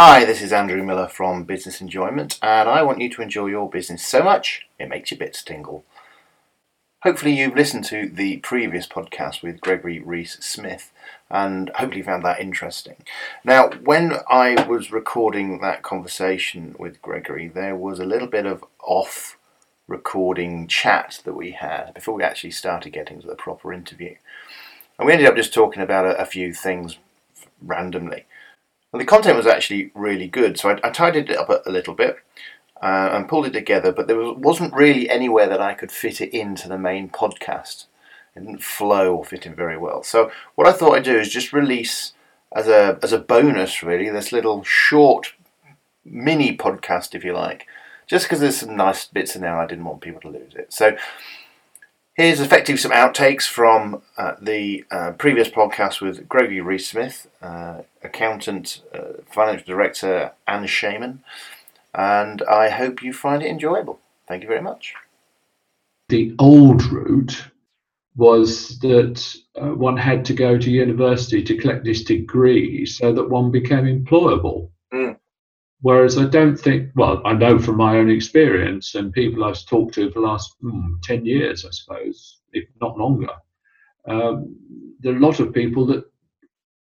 Hi, this is Andrew Miller from Business Enjoyment, and I want you to enjoy your business so much it makes your bits tingle. Hopefully, you've listened to the previous podcast with Gregory Reese Smith, and hopefully, found that interesting. Now, when I was recording that conversation with Gregory, there was a little bit of off recording chat that we had before we actually started getting to the proper interview. And we ended up just talking about a, a few things randomly. And the content was actually really good, so I, I tidied it up a, a little bit uh, and pulled it together, but there was, wasn't really anywhere that I could fit it into the main podcast. It didn't flow or fit in very well. So what I thought I'd do is just release as a as a bonus, really, this little short mini podcast, if you like, just because there's some nice bits in there. I didn't want people to lose it. So Here's effectively some outtakes from uh, the uh, previous podcast with Gregory Reese Smith, uh, accountant, uh, financial director, Anne Shaman, and I hope you find it enjoyable. Thank you very much. The old route was that uh, one had to go to university to collect this degree so that one became employable. Whereas I don't think, well, I know from my own experience and people I've talked to for the last hmm, 10 years, I suppose, if not longer, um, there are a lot of people that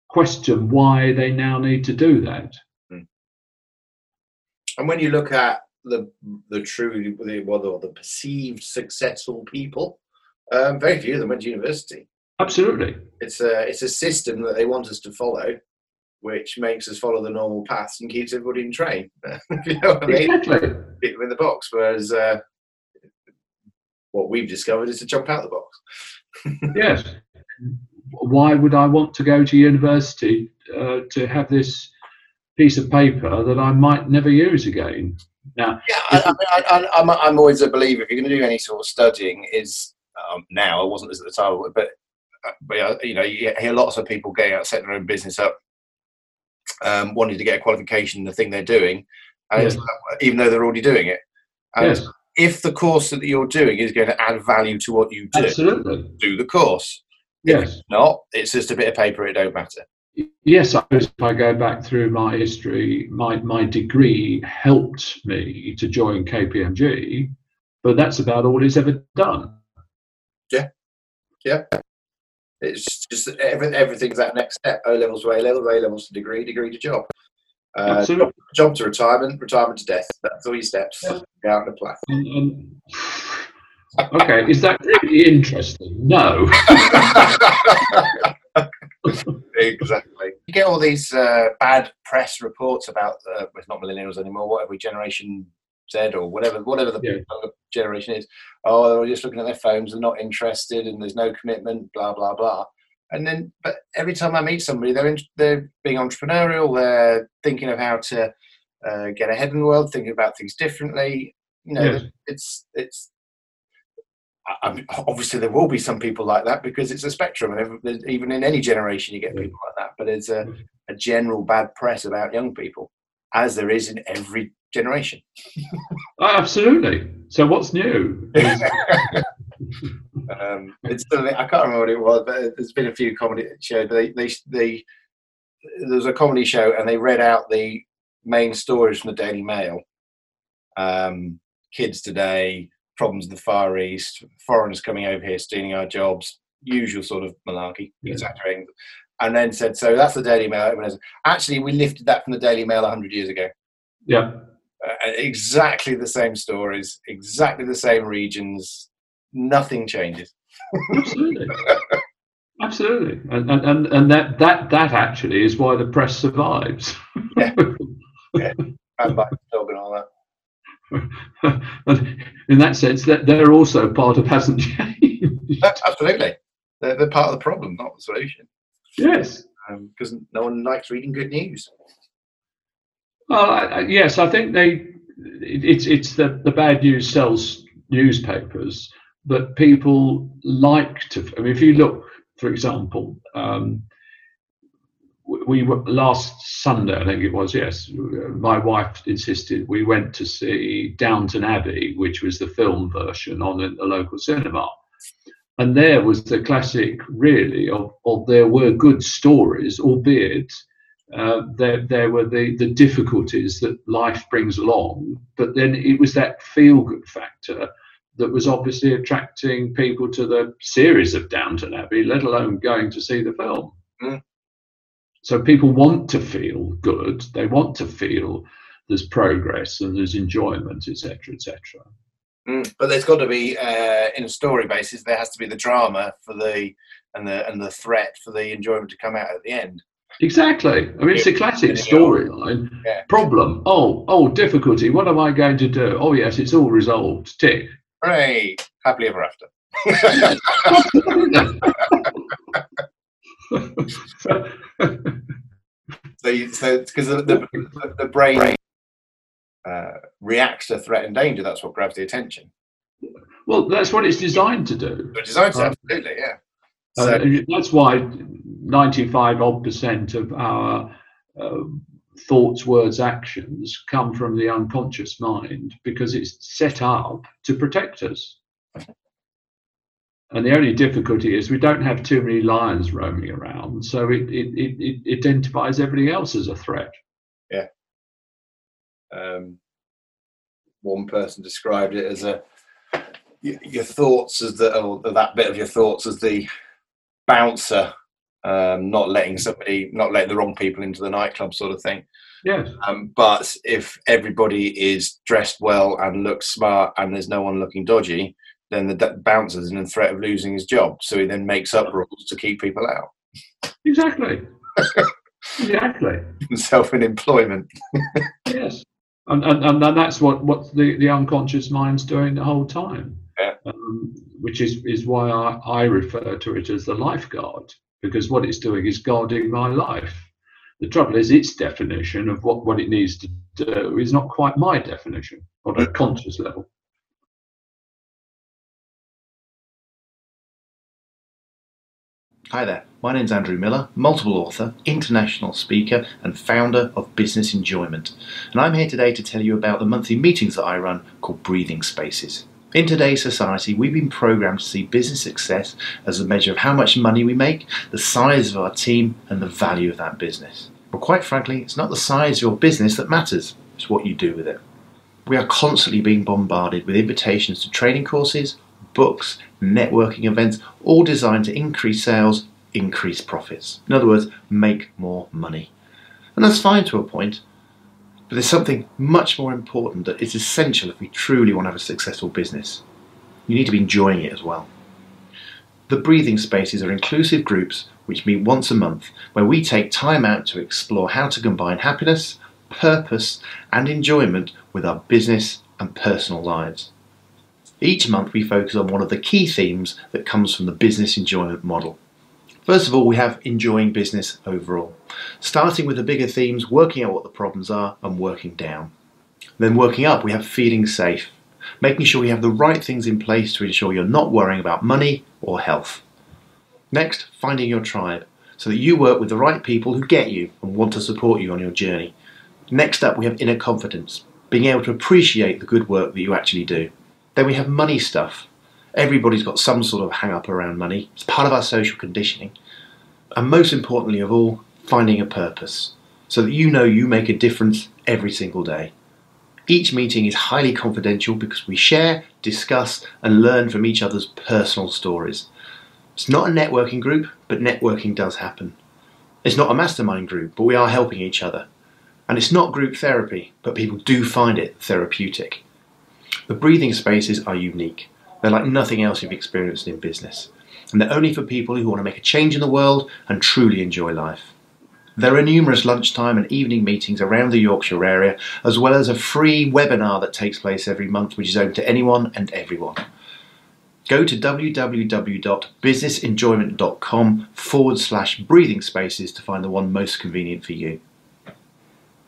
question why they now need to do that. Hmm. And when you look at the the true, the, well, the perceived successful people, um, very few of them went to university. Absolutely, it's a it's a system that they want us to follow, which makes us follow the normal paths and keeps everybody in train. you know what I mean? Exactly. Keep them in the box. Whereas uh, what we've discovered is to jump out the box. yes. Why would I want to go to university uh, to have this piece of paper that I might never use again? Now, yeah, I, am I'm, I'm always a believer. If you're going to do any sort of studying, is um, now I wasn't this at the time, but uh, but you know, you hear lots of people getting out, setting their own business up um, wanting to get a qualification in the thing they're doing, and yes. even though they're already doing it. And yes. if the course that you're doing is going to add value to what you do, Absolutely. do the course. Yes. If not, it's just a bit of paper, it don't matter. Yes, if I go back through my history, my, my degree helped me to join KPMG, but that's about all it's ever done. Yeah. Yeah. It's just every, everything's that next step. O levels to A level, A levels to degree, degree to job. Uh, job, job, to retirement, retirement to death. That's all your steps. Yeah. Out and apply. okay, is that really interesting? No. exactly. You get all these uh, bad press reports about uh, it's not millennials anymore. Whatever generation Z or whatever, whatever the yeah. generation is. Oh, they're just looking at their phones, they're not interested, and there's no commitment. Blah blah blah. And then, but every time I meet somebody, they're in, they're being entrepreneurial. They're thinking of how to uh, get ahead in the world, thinking about things differently. You know, it's it's I mean, obviously there will be some people like that because it's a spectrum, and even in any generation you get people like that. But there's a, a, general bad press about young people, as there is in every generation. oh, absolutely. So what's new? um, it's I can't remember what it was, but there's been a few comedy shows. They they they there was a comedy show, and they read out the main stories from the Daily Mail. Um, kids today, problems in the Far East, foreigners coming over here stealing our jobs, usual sort of malarkey, yeah. exaggerating. And then said, so that's the Daily Mail. Actually, we lifted that from the Daily Mail 100 years ago. Yeah. Uh, exactly the same stories, exactly the same regions. Nothing changes. Absolutely. Absolutely, and, and and that that that actually is why the press survives. yeah, yeah. and by dog and all that. in that sense, that they're also part of hasn't changed. Absolutely, they're, they're part of the problem, not the solution. Yes, because um, no one likes reading good news. Well, I, yes, I think they. It's it's the the bad news sells newspapers, but people like to. I mean, if you look, for example, um, we were last Sunday, I think it was. Yes, my wife insisted we went to see Downton Abbey, which was the film version on a, a local cinema, and there was the classic, really, of, of there were good stories, albeit Uh, there, there were the, the difficulties that life brings along, but then it was that feel good factor that was obviously attracting people to the series of Downton Abbey, let alone going to see the film. Mm. So people want to feel good, they want to feel there's progress and there's enjoyment, etc., etc. Mm, but there's got to be, uh, in a story basis, there has to be the drama for the and the and the threat for the enjoyment to come out at the end. Exactly. I mean, it's a classic storyline. Yeah. Problem. Oh, oh, difficulty. What am I going to do? Oh, yes, it's all resolved. Tick. Hooray! Happily ever after. so, you, so because the, the, the brain uh, reacts to threat and danger, that's what grabs the attention. Well, that's what it's designed to do. It's designed to, absolutely, yeah. So, uh, that's why 95 odd percent of our uh, thoughts, words, actions come from the unconscious mind because it's set up to protect us. And the only difficulty is we don't have too many lions roaming around, so it, it, it, it identifies everything else as a threat. Yeah. Um, one person described it as a your thoughts as the or that bit of your thoughts as the bouncer um, not letting somebody, not letting the wrong people into the nightclub, sort of thing. Yes. Um, but if everybody is dressed well and looks smart, and there's no one looking dodgy, then the d- bouncer's in threat of losing his job. So he then makes up rules to keep people out. Exactly. exactly. Self-employment. yes. And, and, and that's what, what the, the unconscious mind's doing the whole time. Um, which is, is why I, I refer to it as the lifeguard because what it's doing is guarding my life. The trouble is, its definition of what, what it needs to do is not quite my definition on a conscious level. Hi there, my name's Andrew Miller, multiple author, international speaker, and founder of Business Enjoyment. And I'm here today to tell you about the monthly meetings that I run called Breathing Spaces. In today's society, we've been programmed to see business success as a measure of how much money we make, the size of our team, and the value of that business. But quite frankly, it's not the size of your business that matters, it's what you do with it. We are constantly being bombarded with invitations to training courses, books, networking events, all designed to increase sales, increase profits. In other words, make more money. And that's fine to a point, but there's something much more important that is essential if we truly want to have a successful business. You need to be enjoying it as well. The breathing spaces are inclusive groups which meet once a month where we take time out to explore how to combine happiness, purpose, and enjoyment with our business and personal lives. Each month we focus on one of the key themes that comes from the business enjoyment model. First of all, we have enjoying business overall, starting with the bigger themes, working out what the problems are, and working down. Then, working up, we have feeling safe, making sure we have the right things in place to ensure you're not worrying about money or health. Next, finding your tribe, so that you work with the right people who get you and want to support you on your journey. Next up, we have inner confidence, being able to appreciate the good work that you actually do. Then we have money stuff, Everybody's got some sort of hang up around money. It's part of our social conditioning. And most importantly of all, finding a purpose so that you know you make a difference every single day. Each meeting is highly confidential because we share, discuss, and learn from each other's personal stories. It's not a networking group, but networking does happen. It's not a mastermind group, but we are helping each other. And it's not group therapy, but people do find it therapeutic. The breathing spaces are unique. They're like nothing else you've experienced in business. And they're only for people who want to make a change in the world and truly enjoy life. There are numerous lunchtime and evening meetings around the Yorkshire area, as well as a free webinar that takes place every month, which is open to anyone and everyone. Go to www.businessenjoyment.com forward slash breathing spaces to find the one most convenient for you.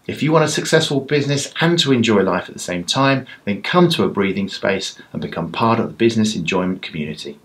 If you want a successful business and to enjoy life at the same time, then come to a breathing space and become part of the business enjoyment community.